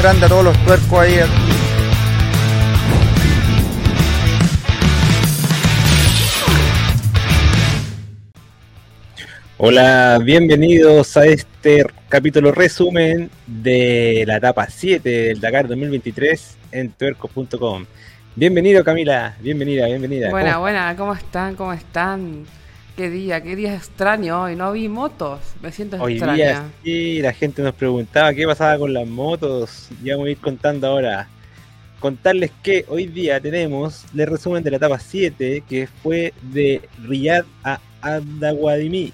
grande a todos los tuercos ahí. Hola, bienvenidos a este capítulo resumen de la etapa 7 del Dakar 2023 en tuercos.com. Bienvenido Camila, bienvenida, bienvenida. Buena, buena, ¿cómo están? ¿Cómo están? Qué día, qué día extraño hoy, no vi motos, me siento hoy extraña. Día, sí, la gente nos preguntaba qué pasaba con las motos, ya vamos a ir contando ahora. Contarles que hoy día tenemos el resumen de la etapa 7, que fue de Riyadh a Adaguadimí.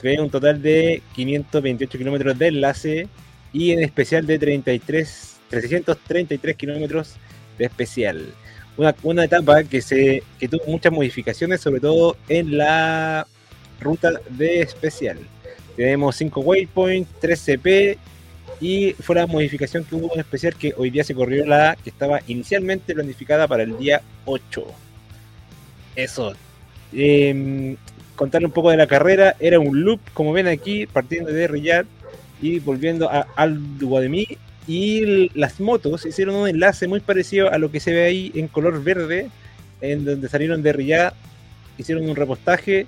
Fue un total de 528 kilómetros de enlace y en especial de 33, 333 kilómetros de especial. Una, una, etapa que, se, que tuvo muchas modificaciones, sobre todo en la ruta de especial. Tenemos 5 waypoints, 3 CP y fue la modificación que hubo en especial que hoy día se corrió la que estaba inicialmente planificada para el día 8. Eso. Eh, contar un poco de la carrera, era un loop, como ven aquí, partiendo de Riyadh y volviendo a Al Duwademí y las motos hicieron un enlace muy parecido a lo que se ve ahí en color verde, en donde salieron de Riyadh, hicieron un repostaje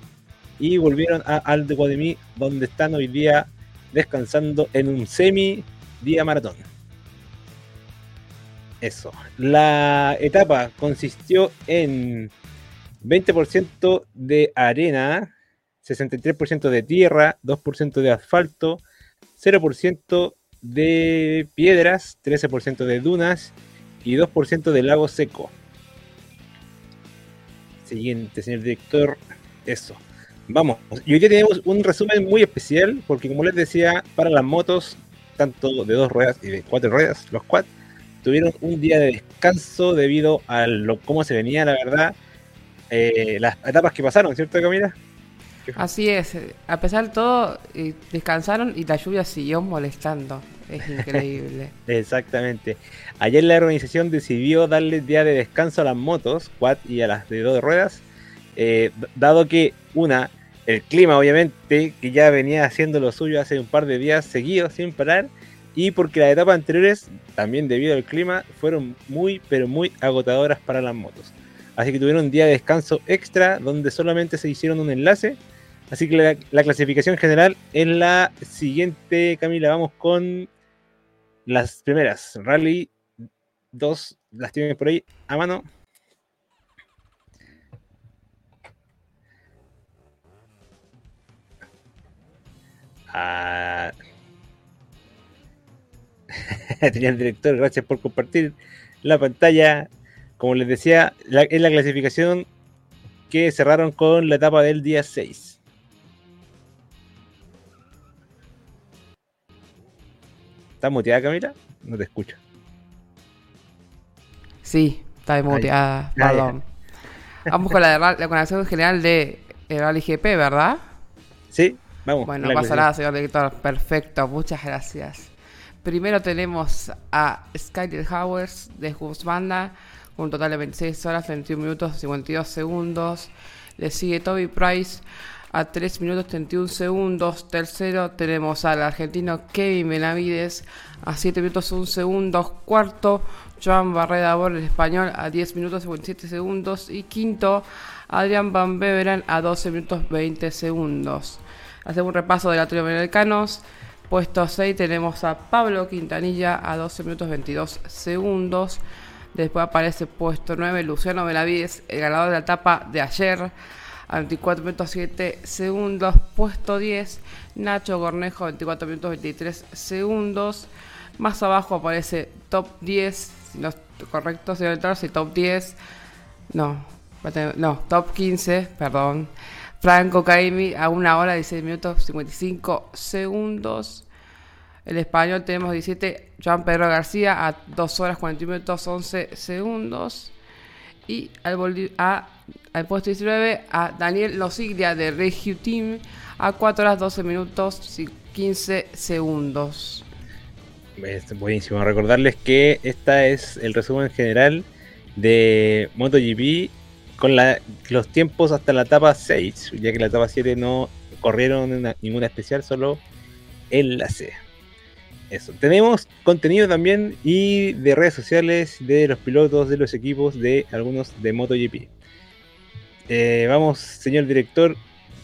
y volvieron a Al de donde están hoy día descansando en un semi día maratón. Eso. La etapa consistió en 20% de arena, 63% de tierra, 2% de asfalto, 0% de piedras, 13% de dunas y 2% de lago seco. Siguiente, señor director. Eso. Vamos. Y hoy día tenemos un resumen muy especial porque como les decía, para las motos, tanto de dos ruedas y de cuatro ruedas, los quad, tuvieron un día de descanso debido a lo, cómo se venía, la verdad, eh, las etapas que pasaron, ¿cierto Camila? Así es, a pesar de todo, descansaron y la lluvia siguió molestando. Es increíble. Exactamente. Ayer la organización decidió darle día de descanso a las motos, quad y a las de dos ruedas, eh, dado que una, el clima obviamente, que ya venía haciendo lo suyo hace un par de días seguidos sin parar, y porque las etapas anteriores, también debido al clima, fueron muy, pero muy agotadoras para las motos. Así que tuvieron un día de descanso extra donde solamente se hicieron un enlace. Así que la, la clasificación general es la siguiente, Camila. Vamos con las primeras. Rally 2, las tienen por ahí a mano. Ah. Tenía el director, gracias por compartir la pantalla. Como les decía, es la clasificación que cerraron con la etapa del día 6. ¿Estás muteada, Camila? No te escucho. Sí, está muteada, perdón. Vamos con la, la conexión general de Rally GP, ¿verdad? Sí, vamos. Bueno, pasa nada, señor director. Perfecto, muchas gracias. Primero tenemos a Skyler Howers de Husbanda con un total de 26 horas, 31 minutos, 52 segundos. Le sigue Toby Price a 3 minutos 31 segundos. Tercero tenemos al argentino Kevin Benavides a 7 minutos 1 segundos. Cuarto, Joan Barreda Bor, el español, a 10 minutos 57 segundos. Y quinto, Adrián Van Beveren a 12 minutos 20 segundos. Hacemos un repaso de latinoamericanos. Puesto 6 tenemos a Pablo Quintanilla a 12 minutos 22 segundos. Después aparece puesto 9 Luciano Benavides, el ganador de la etapa de ayer, a 24 minutos 7 segundos. Puesto 10 Nacho Cornejo, 24 minutos 23 segundos. Más abajo aparece top 10, si no correcto, señor director, si top 10, no, no, top 15, perdón. Franco Caimi a 1 hora 16 minutos 55 segundos. El español tenemos 17, Juan Pedro García a 2 horas 41 minutos 11 segundos. Y al, a, al puesto 19 a Daniel Losiglia de Regio Team a 4 horas 12 minutos 15 segundos. Buenísimo. Recordarles que esta es el resumen general de MotoGP con la, los tiempos hasta la etapa 6, ya que la etapa 7 no corrieron ninguna especial, solo enlace. Eso. Tenemos contenido también y de redes sociales de los pilotos, de los equipos, de algunos de MotoGP. Eh, vamos, señor director,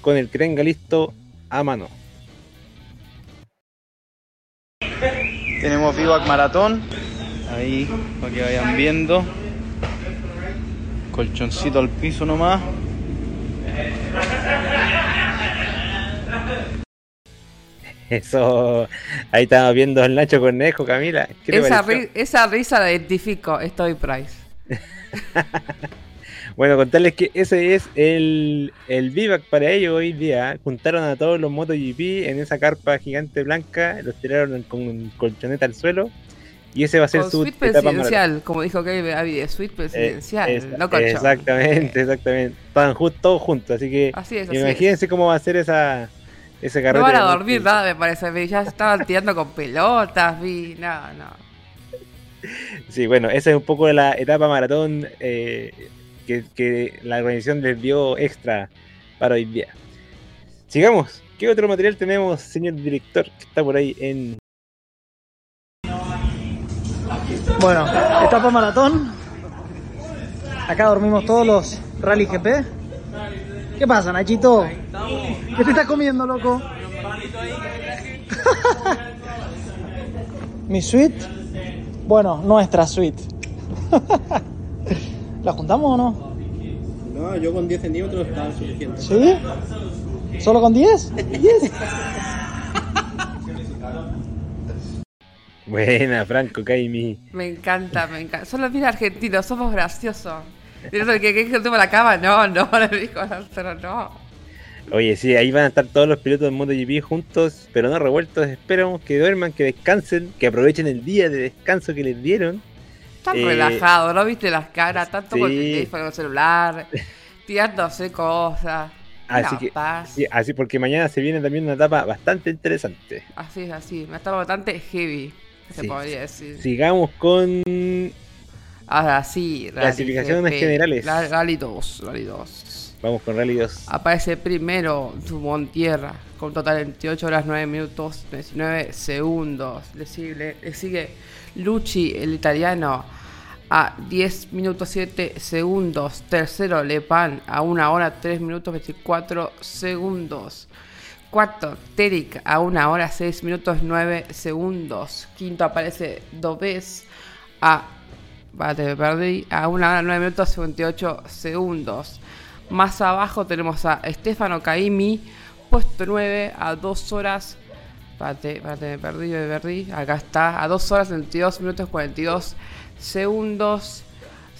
con el que tenga listo a mano. Tenemos Vivac Maratón. Ahí, para que vayan viendo. Colchoncito al piso nomás. Eso, ahí estamos viendo al Nacho Cornejo, Camila. ¿Qué te Esa, ri- esa risa la identifico, estoy Price. Bueno, contarles que ese es el, el vivac para ellos hoy día. Juntaron a todos los MotoGP en esa carpa gigante blanca, los tiraron con colchoneta al suelo. Y ese va a ser Con su suite etapa presidencial, como dijo Kevin Avi, de suite presidencial, Eh, es- no colchón. Exactamente, exactamente. Estaban ju- todos juntos, así que Así es, así imagínense cómo va a ser esa, ese carrete. No van a dormir nada, me parece. Ya estaban tirando con pelotas, vi. No, no. Sí, bueno, esa es un poco la etapa maratón eh, que, la organización les dio extra para hoy día. Sigamos. ¿Qué otro material tenemos, señor director, que está por ahí en... Bueno, etapa maratón. Acá dormimos todos los Rally GP. ¿Qué pasa, Nachito? ¿Qué te estás comiendo, loco? ¿Mi suite? Bueno, nuestra suite. ¿La juntamos o no? No, yo con 10 centímetros está suficiente. ¿Sí? ¿Solo con 10? Buena, Franco Caimi. Me encanta, me encanta. Solo mira argentinos, somos graciosos. Y eso de que que tengo la cama, no, no, le dijo pero no. Oye, sí, ahí van a estar todos los pilotos de MotoGP juntos, pero no revueltos. Esperamos que duerman, que descansen, que aprovechen el día de descanso que les dieron. Tan Eh, relajado, ¿no viste las caras? Tanto con el sí. teléfono, el celular, tirándose cosas. Así Una que- paz. Sí, así porque mañana se viene también una etapa bastante interesante. Así es, así. Me está bastante heavy, se Sí. podría decir. Sigamos con Ahora sí, Rally Clasificaciones GP, generales. la- Rally 2, Rally 2. Vamos con Rally 2. Aparece primero Dumont Tierra, con un total de 28 horas 9 minutos 19 segundos. Le sigue, le sigue Lucci, el italiano, a 10 minutos 7 segundos. Tercero, Lepan, a 1 hora 3 minutos 24 segundos. Cuarto, Terik, a 1 hora 6 minutos 9 segundos. Quinto aparece Dobes, a. A 1 hora 9 minutos 58 segundos. Más abajo tenemos a Stefano Caimi, puesto 9 a 2 horas. Espérate, espérate, me perdí, me perdí. Acá está, a 2 horas 22 minutos 42 segundos.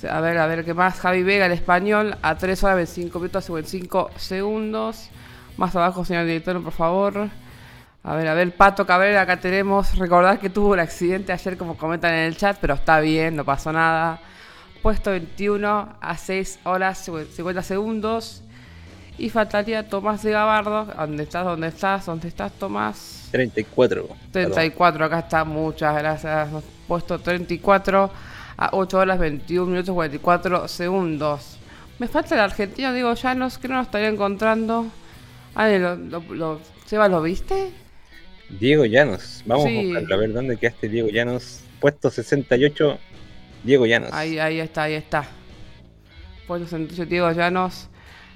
A ver, a ver qué más. Javi Vega, el español, a 3 horas 25 minutos 55 segundos. Más abajo, señor director, por favor. A ver, a ver, Pato Cabrera, acá tenemos. Recordar que tuvo un accidente ayer, como comentan en el chat, pero está bien, no pasó nada. Puesto 21 a 6 horas 50 segundos. Y faltaría Tomás de Gabardo. ¿Dónde estás? ¿Dónde estás? ¿Dónde estás, Tomás? 34. 34, acá está, muchas gracias. Puesto 34 a 8 horas 21 minutos 44 segundos. Me falta el argentino, digo, Llanos, que no lo estaría encontrando. Ah, lo, lo, lo- Seba, ¿lo viste? Diego Llanos. Vamos Sí. a buscarlo. A ver dónde quedaste, Diego Llanos. Puesto 68. Diego Llanos. Ahí, ahí está, ahí está. Puesto 68 Diego Llanos.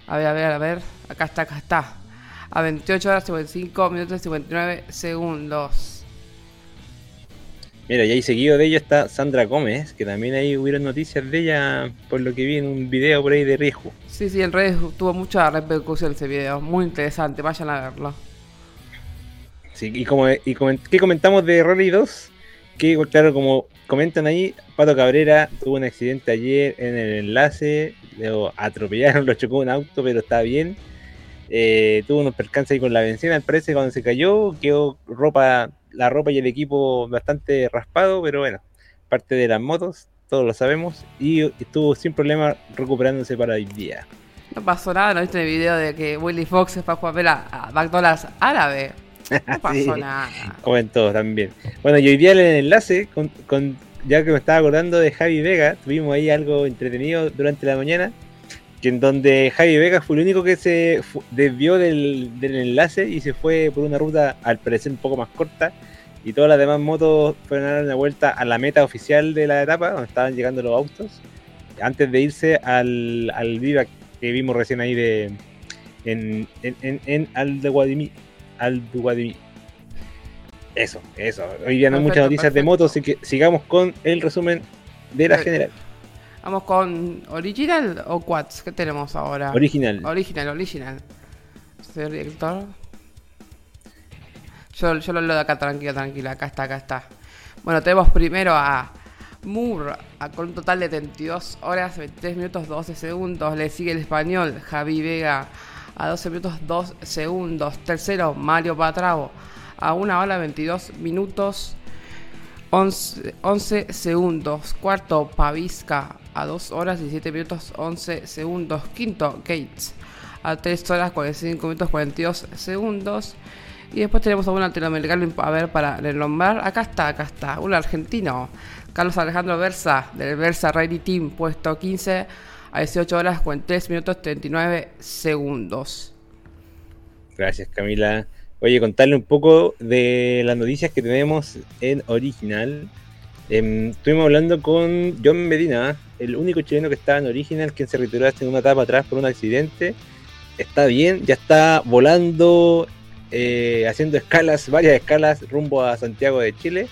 A ver, a ver, a ver. Acá está, acá está. A 28 horas 55 minutos 59 segundos. Mira, y ahí seguido de ella está Sandra Gómez, que también ahí hubieron noticias de ella, por lo que vi en un video por ahí de Riesgo. Sí, sí, en redes tuvo mucha repercusión ese video. Muy interesante, vayan a verlo. Sí, y como y ¿qué comentamos de Rally 2? Que claro, como comentan ahí, Pato Cabrera tuvo un accidente ayer en el enlace, lo atropellaron, lo chocó un auto, pero está bien. Eh, tuvo unos percances ahí con la benzina, parece cuando se cayó, quedó ropa, la ropa y el equipo bastante raspado, pero bueno, parte de las motos, todos lo sabemos, y estuvo sin problema recuperándose para hoy día. No pasó nada, ¿no viste el video de que Willy Fox se fue a jugar a McDonald's árabe? No pasó Sí. nada. Comentó también. Bueno, y hoy día en el enlace, con, con- ya que me estaba acordando de Javi Vega, tuvimos ahí algo entretenido durante la mañana, que en donde Javi Vega fue el único que se desvió del, del enlace y se fue por una ruta al parecer un poco más corta, y todas las demás motos fueron a dar una vuelta a la meta oficial de la etapa, donde estaban llegando los autos, antes de irse al, al vivac que vimos recién ahí de en, en, en, en Aldeguadimí. Aldeguadimí. Eso, eso. Hoy día no hay muchas Perfecto, noticias de motos, así que sigamos con el resumen de la Eh, general. Vamos con original o quads. ¿Qué tenemos ahora? Original. Original, original. Señor director. Yo, yo lo leo de acá, tranquila, tranquila. Acá está, acá está. Bueno, tenemos primero a Moore a- con un total de 32 horas, 23 minutos, 12 segundos. Le sigue el español Javi Vega a 12 minutos, 2 segundos. Tercero, Mario Patrao a 1 hora, 22 minutos, 11, 11 segundos. Cuarto, Pavisca a 2 horas 17 minutos 11 segundos. Quinto, Gates a 3 horas 45 minutos 42 segundos. Y después tenemos a un latinoamericano a ver para renombrar. Acá está, acá está. Un argentino. Carlos Alejandro Versa del Versa Rally Team, puesto 15 a 18 horas 43 minutos 39 segundos. Gracias, Camila. Oye, contarle un poco de las noticias que tenemos en Original. Em, estuvimos hablando con John Medina, el único chileno que estaba en Original, quien se retiró hace una etapa atrás por un accidente. Está bien, ya está volando, eh, haciendo escalas, varias escalas rumbo a Santiago de Chile.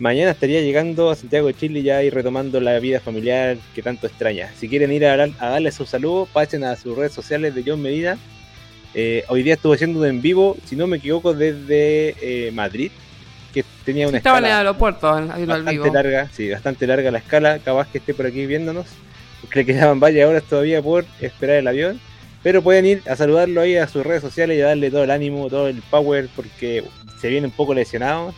Mañana estaría llegando a Santiago de Chile ya y retomando la vida familiar que tanto extraña. Si quieren ir a, dar- a darle su saludo, pasen a sus redes sociales de John Medina. Eh, hoy día estuvo haciendo un en vivo, si no me equivoco, desde eh, Madrid, que tenía una Estaba en el escala aeropuerto vivo. bastante larga, sí, bastante larga la escala, capaz que esté por aquí viéndonos, porque le quedaban varias horas todavía por esperar el avión, pero pueden ir a saludarlo ahí a sus redes sociales y a darle todo el ánimo, todo el power, porque se viene un poco lesionado,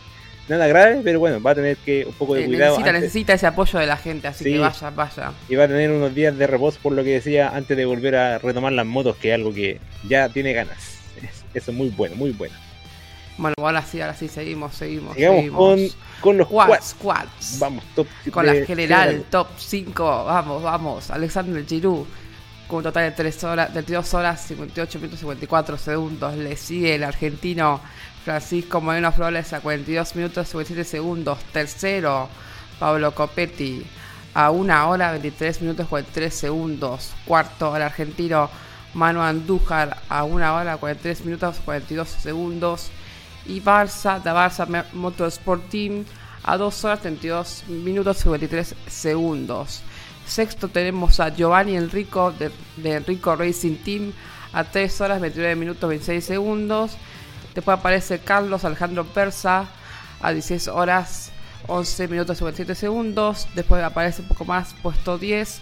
nada grave, pero bueno, va a tener que un poco de Eh, cuidado necesita, antes- necesita ese apoyo de la gente, así Sí. que vaya, vaya. y va a tener unos días de reposo por lo que decía antes de volver a retomar las motos, que es algo que ya tiene ganas. Es- Eso es muy bueno, muy bueno. Bueno, ahora sí, ahora sí, seguimos, seguimos. Sigamos seguimos. con, con los Quads, quads. Vamos, top Con de la general, top 5. Vamos, vamos. Alexander Giroud. Con un total de 3 horas, 32 horas, 58 minutos 54 segundos. Le sigue el argentino Francisco Moreno Flores a 42 minutos 57 segundos. Tercero, Pablo Copetti a 1 hora 23 minutos 43 segundos. Cuarto, el argentino Manu Andújar a 1 hora 43 minutos 42 segundos. Y Barça, de Barça Motorsport Team a 2 horas 32 minutos 53 segundos. Sexto tenemos a Giovanni Enrico de, de Enrico Racing Team a 3 horas 29 minutos 26 segundos. Después aparece Carlos Alejandro Persa a 16 horas 11 minutos 57 segundos. Después aparece un poco más, puesto 10.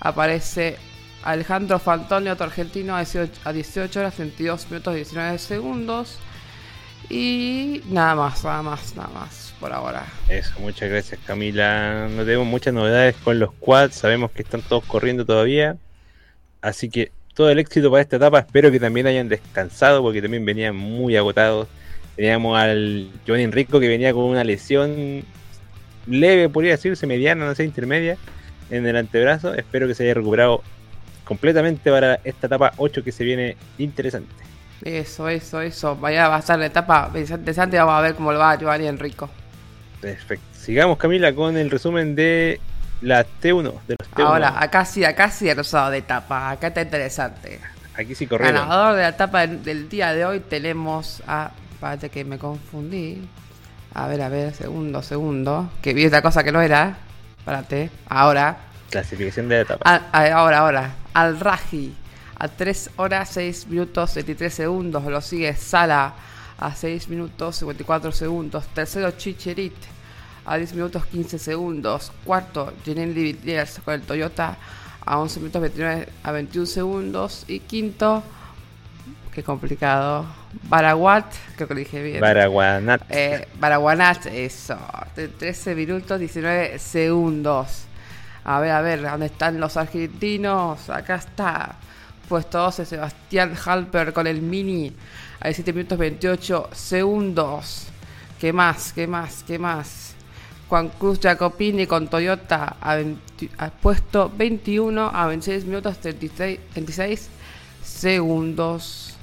Aparece Alejandro Fantoni, otro argentino, a 18, a 18 horas 32 minutos 19 segundos. Y nada más, nada más, nada más por ahora. Eso, muchas gracias Camila. No tenemos muchas novedades con los quads, sabemos que están todos corriendo todavía. Así que todo el éxito para esta etapa. Espero que también hayan descansado porque también venían muy agotados. Teníamos al Giovanni Enrico que venía con una lesión leve, podría decirse, mediana, no sé, intermedia, en el antebrazo. Espero que se haya recuperado completamente para esta etapa 8 que se viene interesante. Eso, eso, eso. Vaya va a estar la etapa interesante. Vamos a ver cómo lo va a Giovanni Enrico. Perfecto. Sigamos Camila con el resumen de la T1. De los T1. Ahora, acá sí, acá sí el rosado de etapa. Acá está interesante. Aquí sí corrieron. Ganador de la etapa del, del día de hoy tenemos a. Espérate que me confundí. A ver, a ver, segundo, segundo. Que vi otra cosa que no era. Espérate. Ahora. Clasificación de la etapa. A- a- ahora, ahora. Al Raji. A 3 horas 6 minutos 23 segundos. Lo sigue Sala. A 6 minutos 54 segundos. Tercero Chicherit. A 10 minutos 15 segundos. Cuarto Jenelli Villiers con el Toyota. A 11 minutos 29 a 21 segundos. Y quinto. Qué complicado. Baraguat. Creo que lo dije bien. Baraguanat. Eh, Baraguanat, eso. De 13 minutos 19 segundos. A ver, a ver, ¿dónde están los argentinos? Acá está. Puesto 12, Sebastián Halper con el Mini. A 17 minutos 28 segundos. ¿Qué más? ¿Qué más? ¿Qué más? Juan Cruz Jacopini con Toyota a, 20 a puesto 21 a 26 minutos 36, 36 segundos.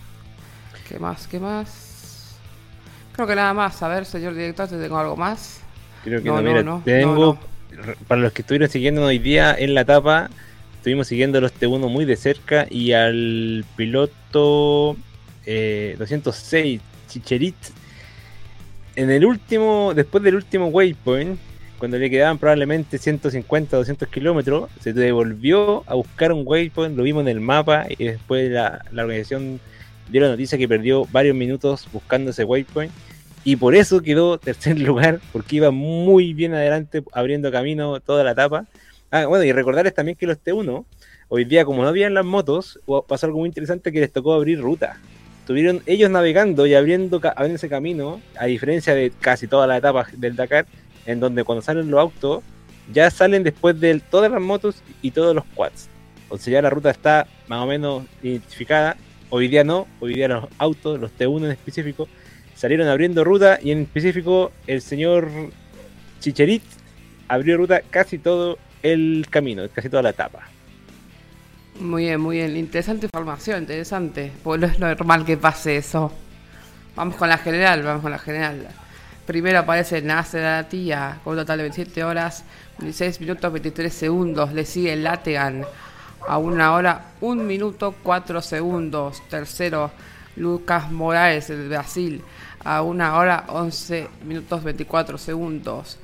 ¿Qué más? ¿Qué más? Creo que nada más. A ver, señor director, si tengo algo más. Creo que No, no, no, mira, no, tengo, no, para los que estuvieron siguiendo hoy día en la etapa, estuvimos siguiendo los T1 muy de cerca y al piloto eh, 206, Chicherit, en el último, después del último waypoint, cuando le quedaban probablemente 150 200 kilómetros, se devolvió a buscar un waypoint, lo vimos en el mapa y después la, la organización dio la noticia que perdió varios minutos buscando ese waypoint y por eso quedó tercer lugar, porque iba muy bien adelante abriendo camino toda la etapa. Ah, bueno, y recordarles también que los T1, hoy día como no habían las motos, pasó algo muy interesante que les tocó abrir ruta. Estuvieron ellos navegando y abriendo, abriendo ese camino, a diferencia de casi toda la etapa del Dakar, en donde cuando salen los autos, ya salen después de todas las motos y todos los quads. O sea, ya la ruta está más o menos identificada. Hoy día no, hoy día los autos, los T1 en específico, salieron abriendo ruta y en específico el señor Chicherit abrió ruta casi todo el camino, casi toda la etapa. Muy bien, muy bien. Interesante información, interesante. Porque no es normal que pase eso. Vamos con la general, vamos con la general. Primero aparece Nasser Alatía con un total de 27 horas, 16 minutos 23 segundos. Le sigue Lategan a una hora, 1 minuto 4 segundos. Tercero, Lucas Morales, el Brasil, a una hora 11 minutos 24 segundos.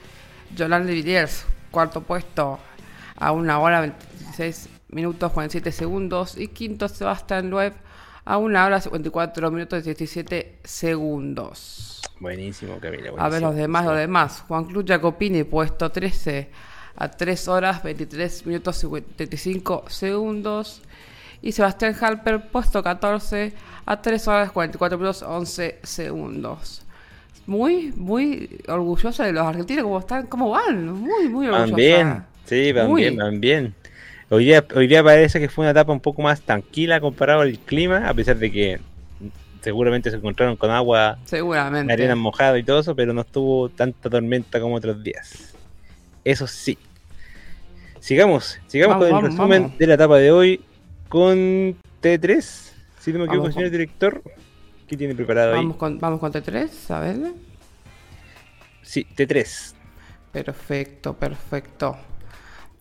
Yolande Villiers, cuarto puesto, a una hora 26 minutos 47 segundos. Y quinto, Sebastián Loeb, a una hora 54 minutos 17 segundos. Buenísimo, Camila. A ver los buenísimo. demás, los demás. Juan Cruz Jacopini, puesto 13, a 3 horas 23 minutos 55 segundos. Y Sebastián Halper, puesto 14, a 3 horas 44 minutos 11 segundos. Muy, muy orgullosa de los argentinos, cómo están, cómo van. Muy, muy orgullosa. Van bien, sí, van Muy. bien, van bien. Hoy día, hoy día parece que fue una etapa un poco más tranquila comparado al clima, a pesar de que seguramente se encontraron con agua, Seguramente. arena mojada y todo eso, pero no estuvo tanta tormenta como otros días. Eso sí. Sigamos, sigamos Vamos, con el vamos, resumen vamos. de la etapa de hoy con T3. Si no me equivoco, señor director, ¿qué tiene preparado Vamos ahí? con, vamos con T3, a ver. Sí, T3. Perfecto, perfecto.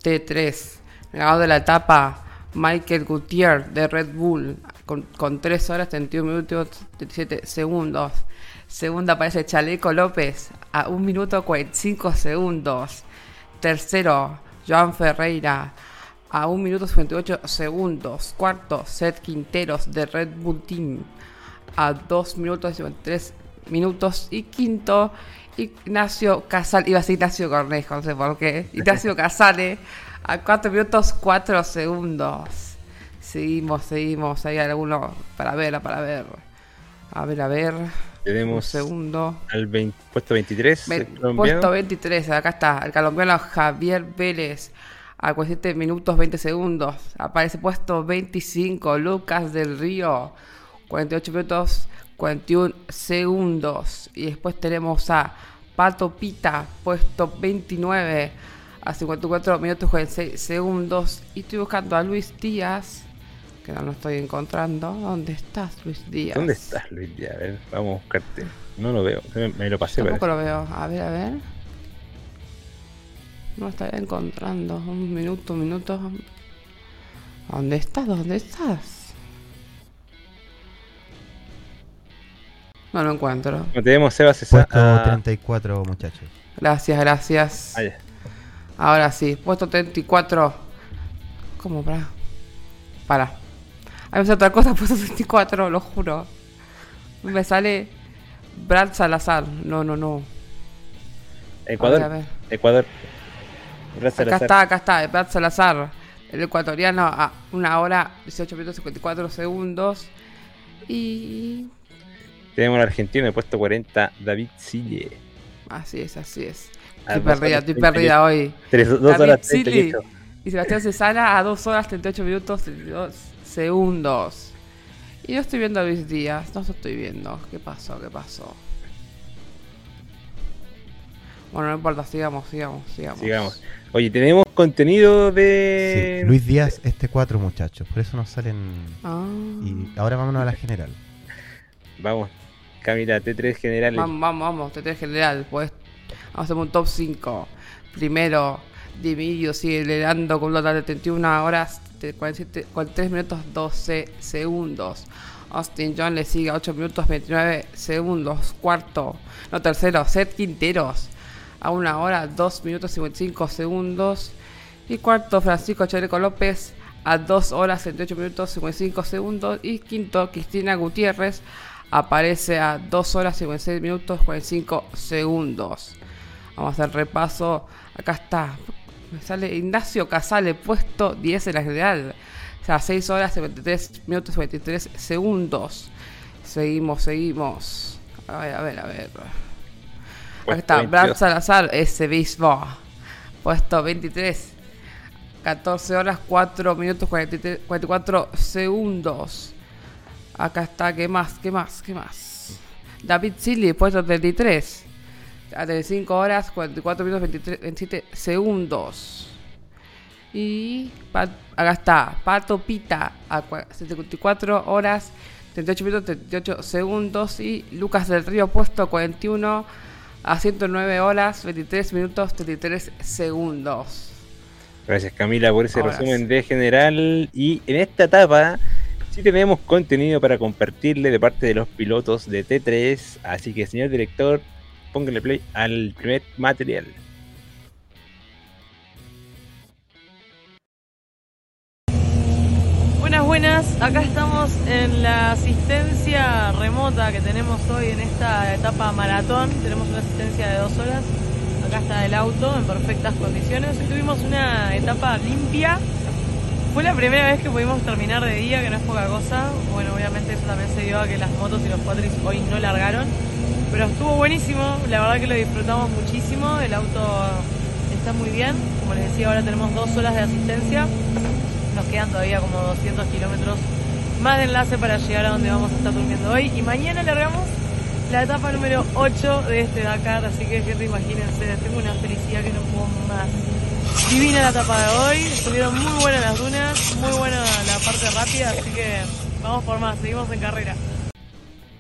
T3. Ganador de la etapa, Michael Gutiérrez de Red Bull, con, con 3 horas 31 minutos 37 segundos. Segunda aparece Chaleco López, a 1 minuto 45 segundos. Tercero, Joan Ferreira, a 1 minuto 58 segundos. Cuarto, Seth Quinteros de Red Bull Team, a 2 minutos y 53 minutos. Y quinto, Ignacio Casal, iba a decir Ignacio Cornejo, no sé por qué. Ignacio Casale, a 4 minutos 4 segundos. Seguimos, seguimos, hay alguno para ver, para ver. A ver, a ver. Un Tenemos segundo. al 20 puesto 23. Ve- puesto 23, acá está, el colombiano Javier Vélez, a 47 minutos 20 segundos. Aparece puesto 25, Lucas del Río, 48 minutos 41 segundos. Y después tenemos a Pato Pita, puesto 29, a 54 minutos 46 segundos. Y estoy buscando a Luis Díaz, que no lo estoy encontrando. ¿Dónde estás, Luis Díaz? ¿Dónde estás, Luis? Ya, a ver, vamos a buscarte. No lo veo, me, me lo pasé. Tampoco parece. lo veo. A ver, a ver. No estaría encontrando. Un minuto, un minuto. ¿Dónde estás? ¿Dónde estás? No lo encuentro. No tenemos Seba César. Puesto ah, 34, muchachos. Gracias, gracias. ah, ya. Ahora sí, puesto 34. ¿Cómo? Para. Para. Hay otra cosa, puesto 34, lo juro. Me sale Brad Salazar. No, no, no. Ecuador. A ver, a ver. Ecuador. Acá Salazar. está, acá está, Brad Salazar, el ecuatoriano a una hora 18 minutos 54 segundos. Y Tenemos al argentino de puesto 40, David Sille. así es, así es. A Estoy perdida, estoy 38. perdida hoy. Tres- dos David horas Silly 38. y Sebastián Cesana a 2 horas 38 minutos 32 segundos. Y yo estoy viendo a Luis Díaz, no lo estoy viendo. ¿Qué pasó? ¿Qué pasó? Bueno, no importa, sigamos, sigamos, sigamos. Sigamos. Oye, tenemos contenido de. Sí, Luis Díaz, este 4, muchachos. Por eso nos salen. Ah. Y ahora vámonos a la general. Vamos. Camila, T3 generales. Vamos, vamos, vamos, T3 general, pues. Vamos a hacer un top 5. Primero, Dividio sigue liderando con un total de 31 horas, de 47, 43 minutos 12 segundos. Austin John le sigue a 8 minutos 29 segundos. Cuarto, no tercero, Seth Quinteros a 1 hora 2 minutos 55 segundos. Y cuarto, Francisco Chaleco López a 2 horas 78 minutos 55 segundos. Y quinto, Cristina Gutiérrez aparece a 2 horas 56 minutos 45 segundos. Vamos a hacer repaso. Acá está. Me sale Ignacio Casale, puesto 10 en la general. O sea, 6 horas 53 minutos 23 segundos. Seguimos, seguimos. A ver, a ver, a ver. Acá está, 22. Brad Salazar, ese mismo. Puesto 23. 14 horas 4 minutos 43 44 segundos. Acá está, ¿qué más? ¿Qué más? ¿Qué más? David Silly, puesto 33. A 35 horas 44 minutos 23, 27 segundos. Y Pat- acá está, Pato Pita a cua- 74 horas 38 minutos 38 segundos. Y Lucas del Río, puesto 41 a 109 horas 23 minutos 33 segundos. Gracias Camila por ese resumen de general. Y en esta etapa sí tenemos contenido para compartirle de parte de los pilotos de T3. Así que señor director, póngale play al primer material. Buenas, buenas. Acá estamos en la asistencia remota que tenemos hoy en esta etapa maratón. Tenemos una asistencia de dos horas. Acá está el auto en perfectas condiciones. Hoy tuvimos una etapa limpia. Fue la primera vez que pudimos terminar de día, que no es poca cosa. Bueno, obviamente eso también se dio a que las motos y los cuatris hoy no largaron. Pero estuvo buenísimo, la verdad que lo disfrutamos muchísimo. El auto está muy bien. Como les decía, ahora tenemos dos horas de asistencia. Nos quedan todavía como 200 kilómetros más de enlace para llegar a donde vamos a estar durmiendo hoy. Y mañana largamos la etapa número 8 de este Dakar. Así que, gente, imagínense, tengo una felicidad que no puedo más. Divina la etapa de hoy. Estuvieron muy buenas las dunas, muy buena la parte rápida. Así que vamos por más, seguimos en carrera.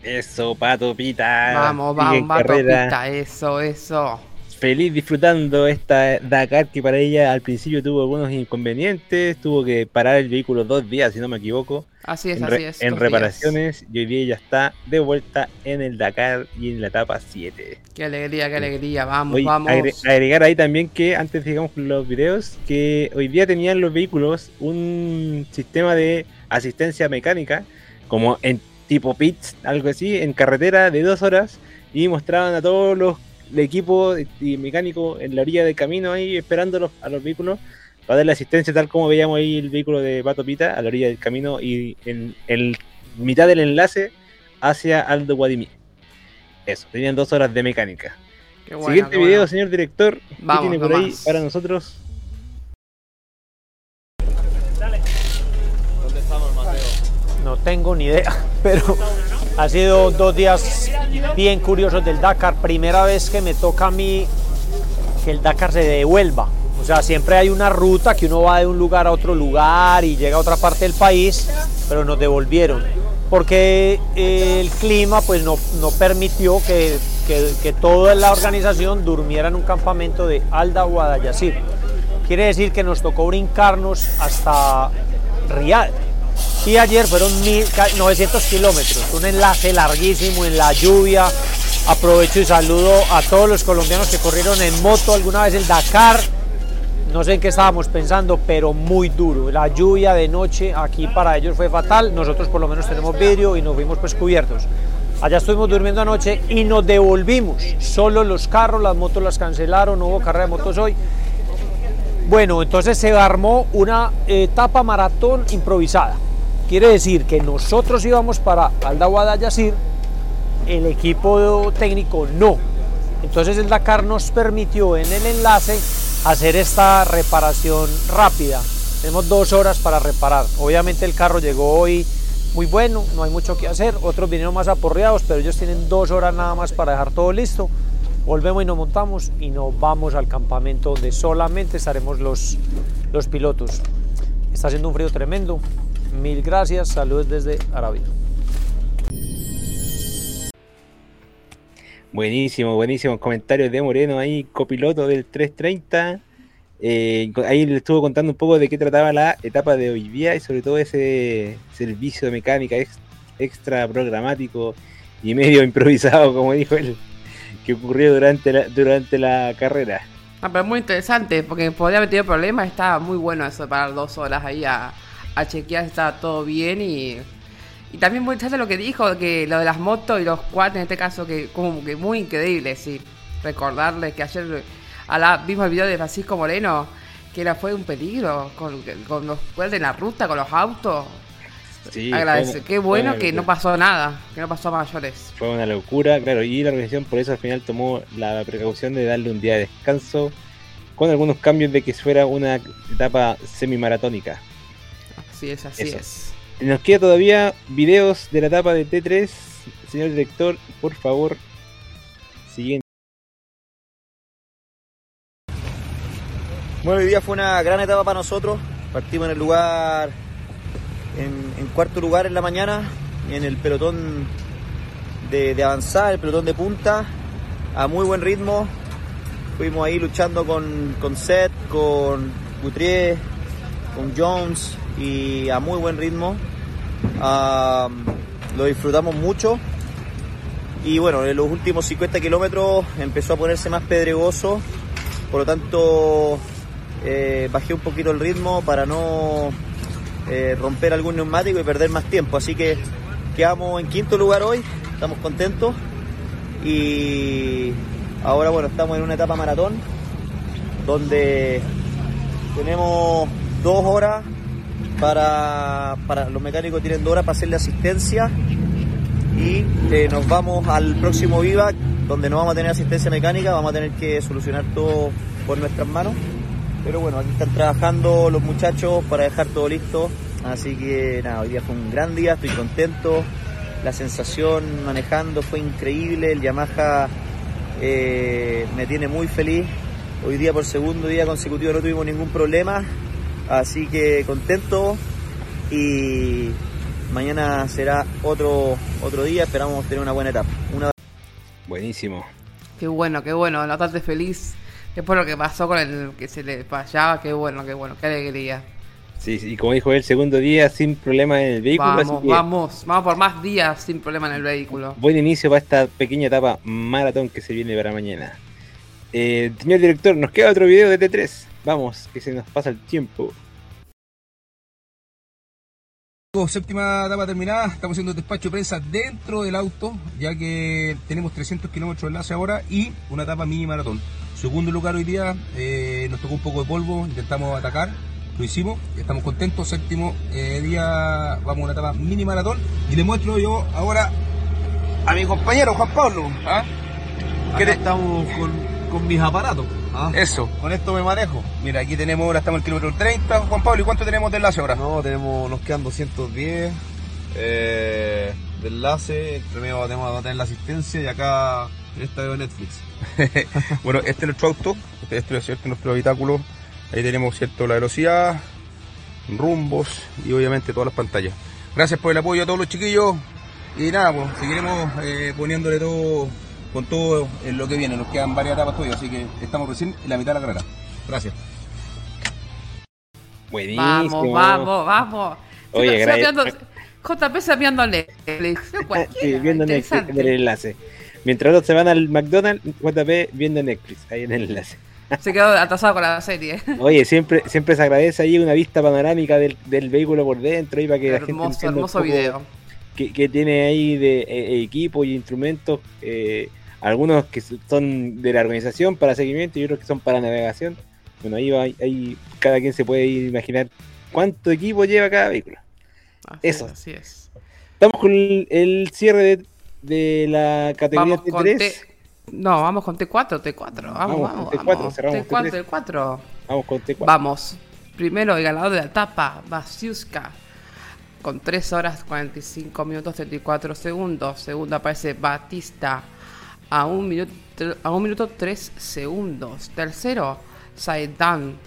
Eso, Pato Pita. Vamos, vamos, Pato. Pita, eso, eso. Feliz disfrutando esta Dakar que para ella al principio tuvo algunos inconvenientes. Tuvo que parar el vehículo dos días, si no me equivoco. Así es, en, así es. en reparaciones. Y hoy día ya está de vuelta en el Dakar y en la etapa 7. días. Qué alegría, qué alegría. Vamos, Hoy, vamos. agre- agregar ahí también que antes sigamos con los videos, que hoy día tenían los vehículos un sistema de asistencia mecánica, como en tipo pits, algo así, en carretera de dos horas, y mostraban a todos los el equipo y mecánico en la orilla del camino ahí esperando los- a los vehículos para darle asistencia tal como veíamos ahí el vehículo de Pato Pita a la orilla del camino y en mitad del enlace hacia Aldo Guadimí. Eso, tenían dos horas de mecánica. Siguiente video, bueno. señor director. ¿Qué tiene por ahí para nosotros? No tengo ni idea, pero ha sido dos días bien curiosos del Dakar. Primera vez que me toca a mí que el Dakar se devuelva. O sea, siempre hay una ruta que uno va de un lugar a otro lugar y llega a otra parte del país, pero nos devolvieron. Porque eh, el clima pues no, no permitió que, que- que toda la organización durmiera en un campamento de Alda Guadallasir. Quiere decir que nos tocó brincarnos hasta Riyadh. Y ayer fueron mil- ca- 900 kilómetros, un enlace larguísimo en la lluvia. Aprovecho y saludo a todos los colombianos que corrieron en moto alguna vez el Dakar. No sé en qué estábamos pensando, pero muy duro. La lluvia de noche aquí para ellos fue fatal. Nosotros por lo menos tenemos vidrio y nos fuimos pues cubiertos. Allá estuvimos durmiendo anoche y nos devolvimos. Solo los carros, las motos las cancelaron, no hubo carrera de motos hoy. Bueno, entonces se armó una etapa maratón improvisada. Quiere decir que nosotros íbamos para Alda Guadallasir, el equipo técnico no. Entonces el Dakar nos permitió en el enlace hacer esta reparación rápida. Tenemos dos horas para reparar. Obviamente el carro llegó hoy muy bueno, no hay mucho que hacer. Otros vinieron más aporreados, pero ellos tienen dos horas nada más para dejar todo listo. Volvemos y nos montamos y nos vamos al campamento donde solamente estaremos los, los pilotos. Está haciendo un frío tremendo. Mil gracias, saludos desde Arabia. Buenísimo, buenísimo. Comentarios de Moreno ahí, copiloto del 330. Eh, ahí le estuvo contando un poco de qué trataba la etapa de hoy día y sobre todo ese servicio de mecánica ex- extra programático y medio improvisado, como dijo él, que ocurrió durante la, durante la carrera. Ah, pero muy interesante, porque podría haber tenido problemas, estaba muy bueno eso de parar dos horas ahí a, a chequear si estaba todo bien y, y también muy interesante lo que dijo, que lo de las motos y los quads en este caso, que como que muy increíble, sí. Recordarles que ayer a la, vimos el video de Francisco Moreno, que era fue un peligro con, con los quads en la ruta, con los autos. Sí, Agradece, fue- qué bueno que no pasó nada, que no pasó a mayores. Fue una locura, claro, y la organización por eso al final tomó la precaución de darle un día de descanso con algunos cambios de que fuera una etapa semimaratónica. Así es, así Eso. es. Nos queda todavía videos de la etapa de T3. Señor director, por favor, siguiente. Bueno, hoy día fue una gran etapa para nosotros. Partimos en el lugar, en, en cuarto lugar en la mañana, en el pelotón de, de avanzada, el pelotón de punta, a muy buen ritmo. Fuimos ahí luchando con, con Seth, con Gutrier, con Jones y a muy buen ritmo. Lo disfrutamos mucho. Y bueno, en los últimos 50 kilómetros empezó a ponerse más pedregoso. Por lo tanto, eh, bajé un poquito el ritmo para no eh, romper algún neumático y perder más tiempo. Así que quedamos en quinto lugar hoy, estamos contentos. Y ahora bueno, estamos en una etapa maratón donde tenemos dos horas para, para los mecánicos tienen dos horas para hacerle asistencia y eh, nos vamos al próximo Vivac donde no vamos a tener asistencia mecánica, vamos a tener que solucionar todo por nuestras manos. Pero bueno, aquí están trabajando los muchachos para dejar todo listo. Así que nada, hoy día fue un gran día, estoy contento. La sensación manejando fue increíble. El Yamaha eh, me tiene muy feliz. Hoy día por segundo día consecutivo no tuvimos ningún problema. Así que contento. Y mañana será otro, otro día. Esperamos tener una buena etapa. Una Buenísimo. Qué bueno, qué bueno, notarte feliz. Después lo que pasó con el que se le fallaba, qué bueno, qué bueno, qué alegría. Sí, sí, y como dijo él, segundo día sin problema en el vehículo. Vamos, que vamos, vamos por más días sin problema en el vehículo. Buen inicio para esta pequeña etapa maratón que se viene para mañana. Eh, señor director, nos queda otro video de T3. Vamos, que se nos pasa el tiempo. Séptima etapa terminada, estamos haciendo despacho de prensa dentro del auto, ya que tenemos 300 kilómetros de enlace ahora y una etapa mini maratón. Segundo lugar hoy día, eh, nos tocó un poco de polvo, intentamos atacar, lo hicimos, estamos contentos. Séptimo eh, día, vamos a una etapa mini maratón y le muestro yo ahora a mi compañero Juan Pablo. ¿ah? ¿Qué te- estamos con, con mis aparatos. ¿ah? Eso, con esto me manejo. Mira, aquí tenemos, ahora estamos en el kilómetro 30. Juan Pablo, ¿y cuánto tenemos de enlace ahora? No, tenemos, nos quedan 210 eh, de enlace. Primero vamos a tener la asistencia y acá en esta veo Netflix. bueno, este es nuestro auto, este es cierto nuestro habitáculo. Ahí tenemos cierto la velocidad, rumbos y obviamente todas las pantallas. Gracias por el apoyo a todos los chiquillos y nada, pues seguiremos eh, poniéndole todo con todo en lo que viene. Nos quedan varias etapas todavía, así que estamos recién en la mitad de la carrera. Gracias. Buenísimo. Vamos, vamos, vamos. Oye, Se- se gra- apiando- JP se apiando Netflix. Sí, viendo Netflix en el enlace. Mientras otros se van al McDonald's, JP viendo Netflix, ahí en el enlace. Se quedó atrasado con la serie. Oye, siempre, siempre se agradece ahí una vista panorámica del, del vehículo por dentro, ahí para que la gente Hermoso, video. Que, que tiene ahí de eh, equipo y instrumentos, eh, algunos que son de la organización para seguimiento y otros que son para navegación. Bueno, ahí, va, ahí cada quien se puede imaginar cuánto equipo lleva cada vehículo. Así Eso. es, así es. Estamos con el, el cierre de, de la categoría Vamos con T3. T... No, vamos con T4, T4. Vamos, Vamos vamos, con T4, vamos. cerramos T4, T3. T4. Vamos con T4. Vamos. Primero, el ganador de la etapa, Basiuska, con 3 horas 45 minutos 34 segundos. Segundo aparece Batista, a 1 minuto, a un minuto 3 segundos. Tercero, Saidan,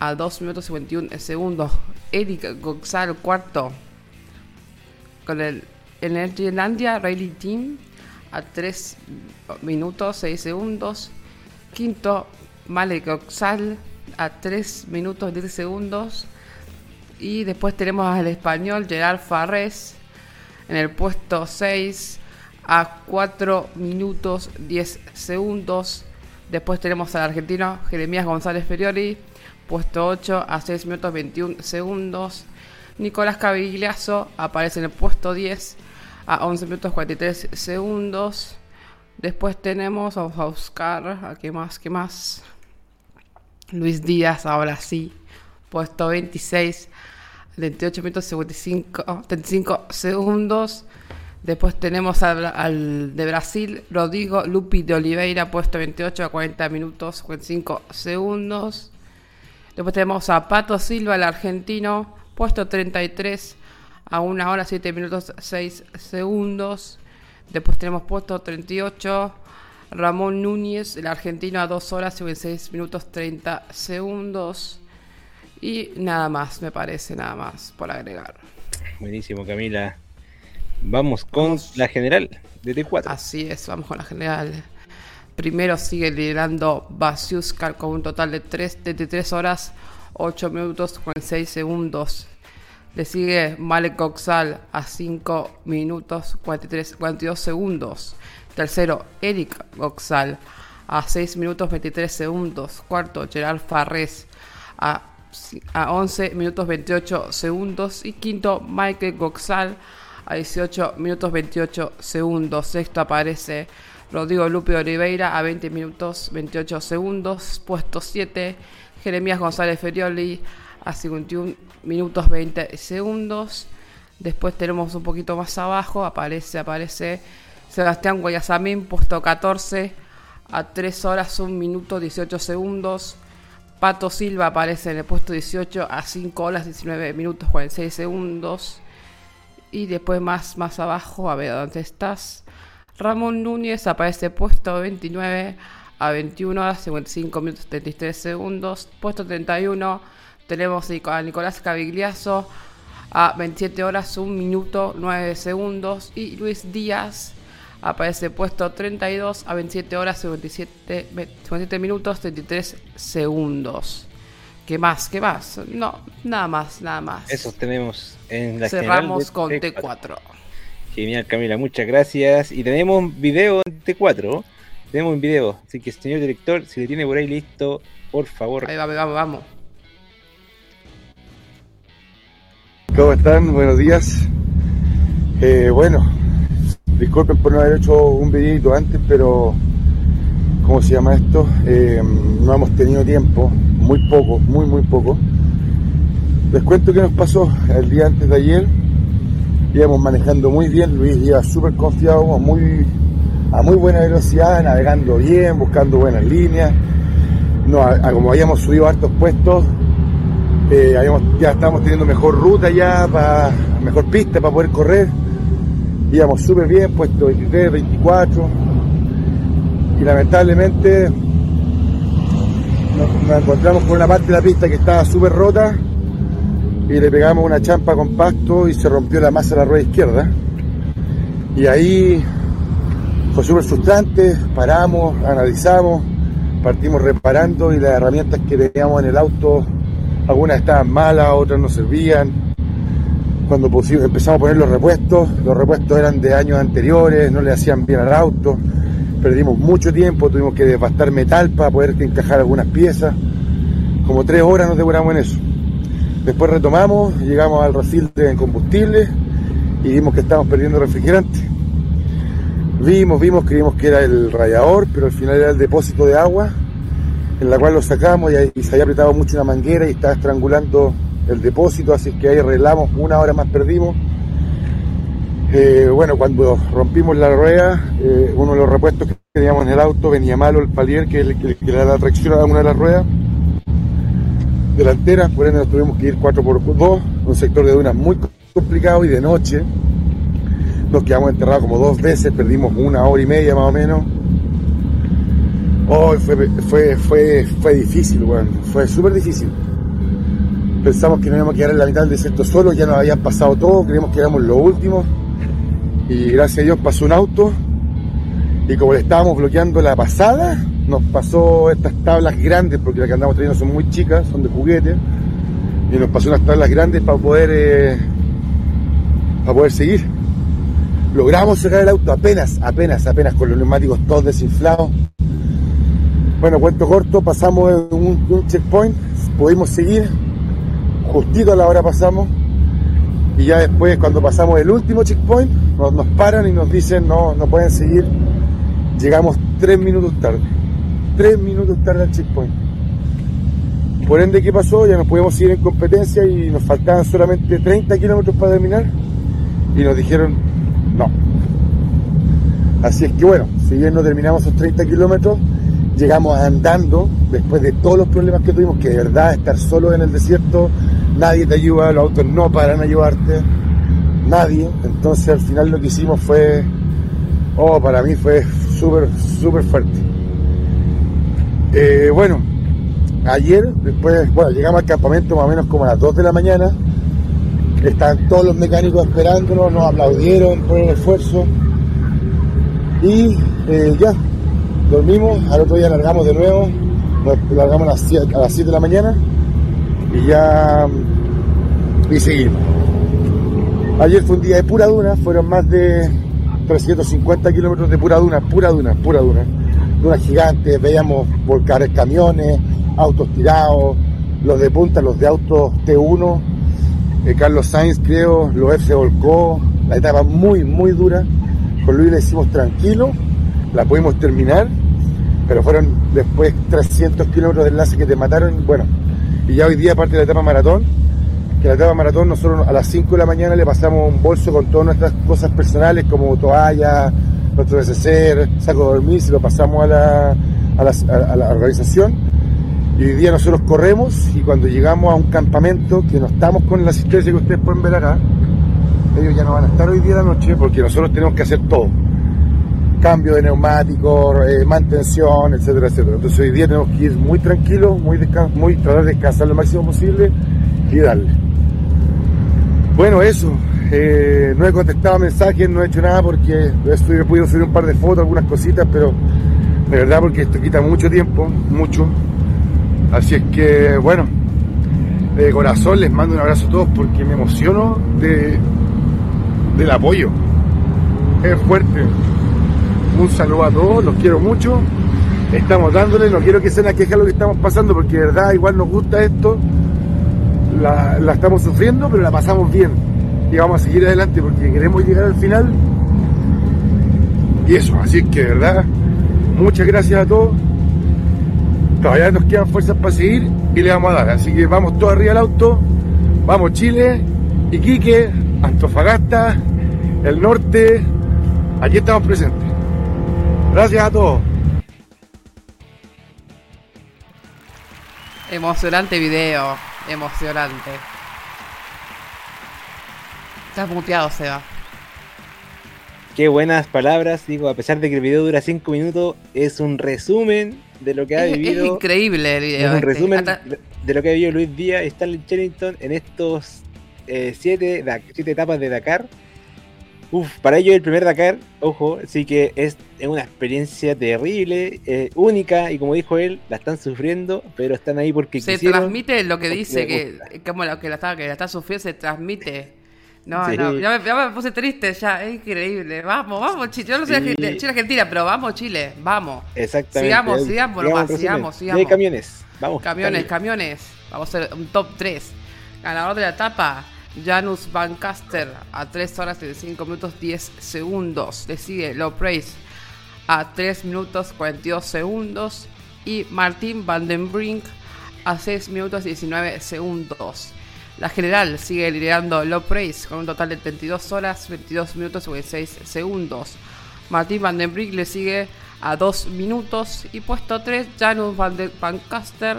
a 2 minutos 51 segundos. Eric Gonzalo, cuarto, con el Energylandia Rally Team, a 3 minutos 6 segundos. Quinto, Malek Oxal a 3 minutos 10 segundos. Y después tenemos al español Gerard Farrés en el puesto 6 a 4 minutos 10 segundos. Después tenemos al argentino Jeremías González Feriori, puesto 8 a 6 minutos 21 segundos. Nicolás Cavigliazo aparece en el puesto 10 a 11 minutos 43 segundos. Después tenemos, vamos a buscar, ¿a qué más? ¿Qué más? Luis Díaz, ahora sí, puesto 26, 28 minutos 55, 35 segundos. Después tenemos al, de Brasil, Rodrigo Lupi de Oliveira, puesto 28 a 40 minutos 55 segundos. Después tenemos a Pato Silva, el argentino, puesto 33 a 1 hora 7 minutos 6 segundos. Después tenemos puesto 38 Ramón Núñez, el argentino, a 2 horas 6 minutos 30 segundos. Y nada más, me parece, nada más por agregar. Buenísimo, Camila. Vamos con la general de T4. Así es, vamos con la general. Primero sigue liderando Basiuskal con un total de 3, de 3 horas 8 minutos con 6 segundos. Le sigue Malek Oxal a 5 minutos 43, 42 segundos. Tercero, Eric Oxal a 6 minutos 23 segundos. Cuarto, Gerard Farrés a, a 11 minutos 28 segundos. Y quinto, Michael Goxal a 18 minutos 28 segundos. Sexto aparece Rodrigo Lupe Oliveira a 20 minutos 28 segundos. Puesto 7, Jeremías González Ferioli a 51 minutos 20 segundos. Después tenemos un poquito más abajo, aparece, aparece Sebastián Guayasamín, puesto 14 a 3 horas 1 minuto 18 segundos. Pato Silva aparece en el puesto 18 a 5 horas 19 minutos 46 segundos. Y después más, más abajo, a ver dónde estás. Ramón Núñez aparece puesto 29 a 21 horas 55 minutos 33 segundos. Puesto 31 tenemos a Nicolás Cavigliazo a 27 horas 1 minuto 9 segundos. Y Luis Díaz aparece puesto 32 a 27 horas 57, 57 minutos 33 segundos. ¿Qué más? ¿Qué más? No, nada más, nada más. Eso tenemos en la Cerramos con T4. T4. Genial, Camila, muchas gracias. Y tenemos video en T4. Tenemos un video. Así que, señor director, si le tiene por ahí listo, por favor. Ahí vamos, vamos, vamos. ¿Cómo están? Buenos días. Eh, bueno, disculpen por no haber hecho un videito antes, pero ¿cómo se llama esto? Eh, no hemos tenido tiempo, muy poco, muy, muy poco. Les cuento qué nos pasó el día antes de ayer. Íbamos manejando muy bien, Luis iba súper confiado, muy, a muy buena velocidad, navegando bien, buscando buenas líneas. A, a como habíamos subido hartos puestos, eh, ya estábamos teniendo mejor ruta ya, para mejor pista para poder correr. Íbamos súper bien, puesto 23, 24. Y lamentablemente nos, encontramos con una parte de la pista que estaba súper rota y le pegamos una champa con pasto y se rompió la masa de la rueda izquierda. Y ahí fue súper frustrante, paramos, analizamos, partimos reparando y las herramientas que teníamos en el auto algunas estaban malas, otras no servían. Cuando pusimos, empezamos a poner los repuestos, los repuestos eran de años anteriores, no le hacían bien al auto, perdimos mucho tiempo, tuvimos que devastar metal para poder encajar algunas piezas, como tres horas nos demoramos en eso. Después retomamos, llegamos al refil de combustible y vimos que estábamos perdiendo refrigerante. Vimos, vimos, creímos que era el radiador, pero al final era el depósito de agua en la cual lo sacamos y, y, se había apretado mucho una manguera y estaba estrangulando el depósito, así que ahí arreglamos, una hora más perdimos. Eh, bueno, cuando rompimos la rueda, eh, uno de los repuestos que teníamos en el auto venía malo el palier, que, el, era la tracción a una de las ruedas delanteras, por ende nos tuvimos que ir 4x2, un sector de dunas muy complicado y de noche. Nos quedamos enterrados como dos veces, perdimos una hora y media más o menos. Oh, fue, fue, fue, fue difícil, bueno, fue súper difícil. Pensamos que nos íbamos a quedar en la mitad del desierto solo, ya nos habían pasado todo, creíamos que éramos los últimos. Y gracias a Dios pasó un auto Y como le estábamos bloqueando la pasada, nos pasó estas tablas grandes, porque las que andamos trayendo son muy chicas, son de juguete, y nos pasó unas tablas grandes para poder, eh, para poder seguir. Logramos sacar el auto apenas, apenas, apenas, con los neumáticos todos desinflados. Bueno, cuento corto, pasamos un, un checkpoint, pudimos seguir, justito a la hora pasamos, y ya después cuando pasamos el último checkpoint, nos, nos paran y nos dicen no, no pueden seguir. Llegamos tres minutos tarde. Tres minutos tarde al checkpoint. Por ende, ¿qué pasó? Ya nos pudimos seguir en competencia y nos faltaban solamente 30 kilómetros para terminar. Y nos dijeron no. Así es que bueno, si bien no terminamos esos 30 kilómetros, llegamos andando después de todos los problemas que tuvimos, que de verdad estar solo en el desierto, nadie te ayuda, los autos no paran a ayudarte, nadie. Entonces al final lo que hicimos fue, oh, para mí fue súper, súper fuerte. Eh, bueno, ayer, después, bueno, llegamos al campamento más o menos como a las 2 de la mañana, estaban todos los mecánicos esperándonos, nos aplaudieron por el esfuerzo y eh, ya, dormimos, al otro día largamos de nuevo, nos largamos a las 7, a las 7 de la mañana y ya y seguimos. Ayer fue un día de pura duna, fueron más de 350 kilómetros de pura duna, pura duna, pura duna. Dunas gigantes, veíamos volcar camiones, autos tirados, los de punta, los de autos T1, eh, Carlos Sainz creo, los F se volcó, la etapa muy, muy dura. Con Luis la hicimos tranquilo, la pudimos terminar, pero fueron después 300 kilómetros de enlace que te mataron. Bueno, y ya hoy día, aparte de la etapa maratón, que la etapa maratón nosotros a las 5 de la mañana le pasamos un bolso con todas nuestras cosas personales como toalla, nuestro neceser, saco de dormir, se lo pasamos a la, a la, organización. Y hoy día nosotros corremos y cuando llegamos a un campamento, que no estamos con la asistencia que ustedes pueden ver acá, ellos ya no van a estar hoy día de la noche porque nosotros tenemos que hacer todo. Cambio de neumáticos, eh, mantención, etcétera, etcétera. Entonces hoy día tenemos que ir muy tranquilos, muy, muy tratar de descansar lo máximo posible y darle. Bueno, eso. Eh, no he contestado mensajes, no he hecho nada porque he podido subir un par de fotos, algunas cositas, pero de verdad porque esto quita mucho tiempo, mucho. Así es que, bueno, de corazón les mando un abrazo a todos porque me emociono de, del apoyo. Es fuerte. Un saludo a todos, los quiero mucho. Estamos dándole, no quiero que se nos queja lo que estamos pasando porque de verdad igual nos gusta esto. La, estamos sufriendo, pero la pasamos bien. Y vamos a seguir adelante porque queremos llegar al final. Y eso, así que verdad, muchas gracias a todos. Todavía nos quedan fuerzas para seguir y le vamos a dar. Así que vamos todos arriba del auto. Vamos Chile, Iquique, Antofagasta, el norte. Aquí estamos presentes. Gracias a todos. Emocionante video, emocionante. Estás muteado, Seba. Qué buenas palabras, digo, a pesar de que el video dura 5 minutos, es un resumen de lo que ha Es, es vivido. increíble el video. Es un este. resumen Hasta- de lo que ha vivido Luis Díaz y Stanley Chellington en estos 7 siete, Da- siete etapas de Dakar. Uf, para ellos el primer Dakar, ojo, sí que es, una experiencia terrible, eh, única, y como dijo él, la están sufriendo, pero están ahí porque se quisieron. transmite lo que dice, que como lo que la está, que la está sufriendo, se transmite. No, Sí. no, ya me, ya me puse triste, ya, es increíble. Vamos, vamos, Chile. Yo no soy Sí. Chile Argentina, pero vamos, Chile, vamos. Exactamente. Sigamos, sigamos nomás, sigamos, sigamos. hay camiones, vamos. Camiones, camiones. Vamos a hacer un top 3. Ganador de la etapa, Janus Van Caster a 3 horas y 5 minutos 10 segundos. Le sigue Low Praise a 3 minutos 42 segundos. Y Martín Van den Brink a 6 minutos 19 segundos. La general sigue liderando Low Praise con un total de 32 horas 22 minutos 56 segundos. Martín Van den Brink le sigue a 2 minutos. Y puesto 3, Janus Van, de, Van Caster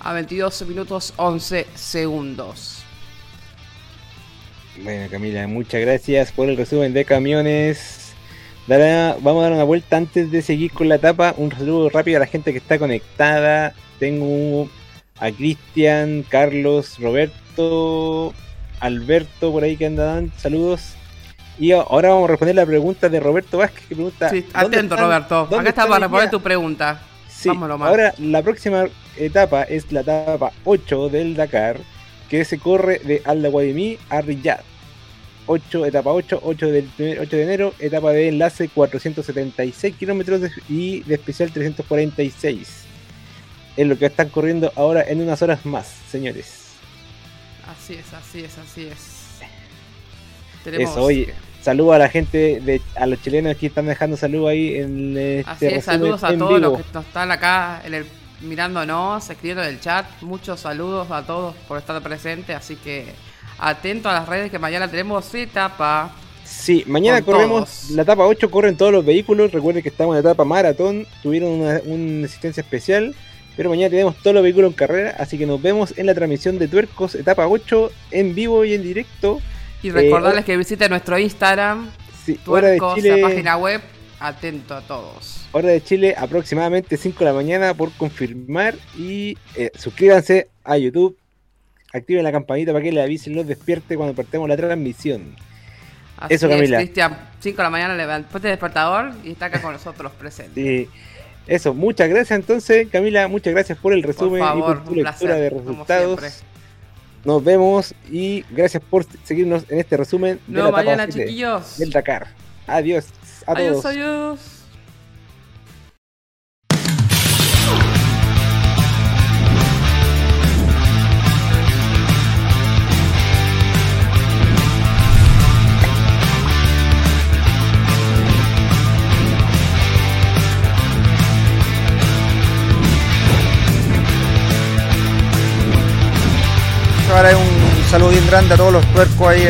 a 22 minutos 11 segundos. Bueno, Camila, muchas gracias por el resumen de camiones. Vamos a dar una vuelta antes de seguir con la etapa. Un saludo rápido a la gente que está conectada. Tengo a Cristian, Carlos, Roberto, Alberto por ahí que andan. Saludos. Y ahora vamos a responder la pregunta de Roberto Vázquez que pregunta. Sí, ¿dónde atento, están- Roberto. Acá está para responder tu pregunta. Sí, Vámonos ahora la próxima etapa es la etapa 8 del Dakar, que se corre de Al Guadimí a Riyadh. 8, etapa 8, 8, del, primer- 8 de enero, etapa de enlace 476 kilómetros y de especial 346. Es lo que están corriendo ahora en unas horas más, señores. Así es, así es, así es. Tenemos Eso, oye, saludo a la gente, de, a los chilenos que están dejando saludos ahí en este Así es, saludos a en todos los que están acá en el, mirándonos, escribiendo en el chat. Muchos saludos a todos por estar presentes. Así que atento a las redes que mañana tenemos etapa. Sí, mañana Con corremos todos. la etapa 8, corren todos los vehículos. Recuerden que estamos en la etapa maratón, tuvieron una, una asistencia especial. Pero mañana tenemos todos los vehículos en carrera, así que nos vemos en la transmisión de Tuercos, etapa 8, en vivo y en directo. Y Eh, recordarles que visiten nuestro Instagram, sí, hora de Tuercos, Chile, la página web. Atento a todos. hora de Chile, aproximadamente 5 de la mañana por confirmar. Y eh, suscríbanse a YouTube, activen la campanita para que le avisen los despierte cuando partamos la transmisión. Así Eso, es, Camila. Cristian, 5 de la mañana levanta el despertador y está acá con nosotros presente. Sí. Eso, muchas gracias entonces, Camila, muchas gracias por el resumen favor, y por tu lectura placer, de resultados. Nos vemos y gracias por seguirnos en este resumen de Nos la etapa mañana, 7 chiquillos. del Dakar. Adiós a Adiós, todos. adiós. Ahora un saludo bien grande a todos los tuercos ahí,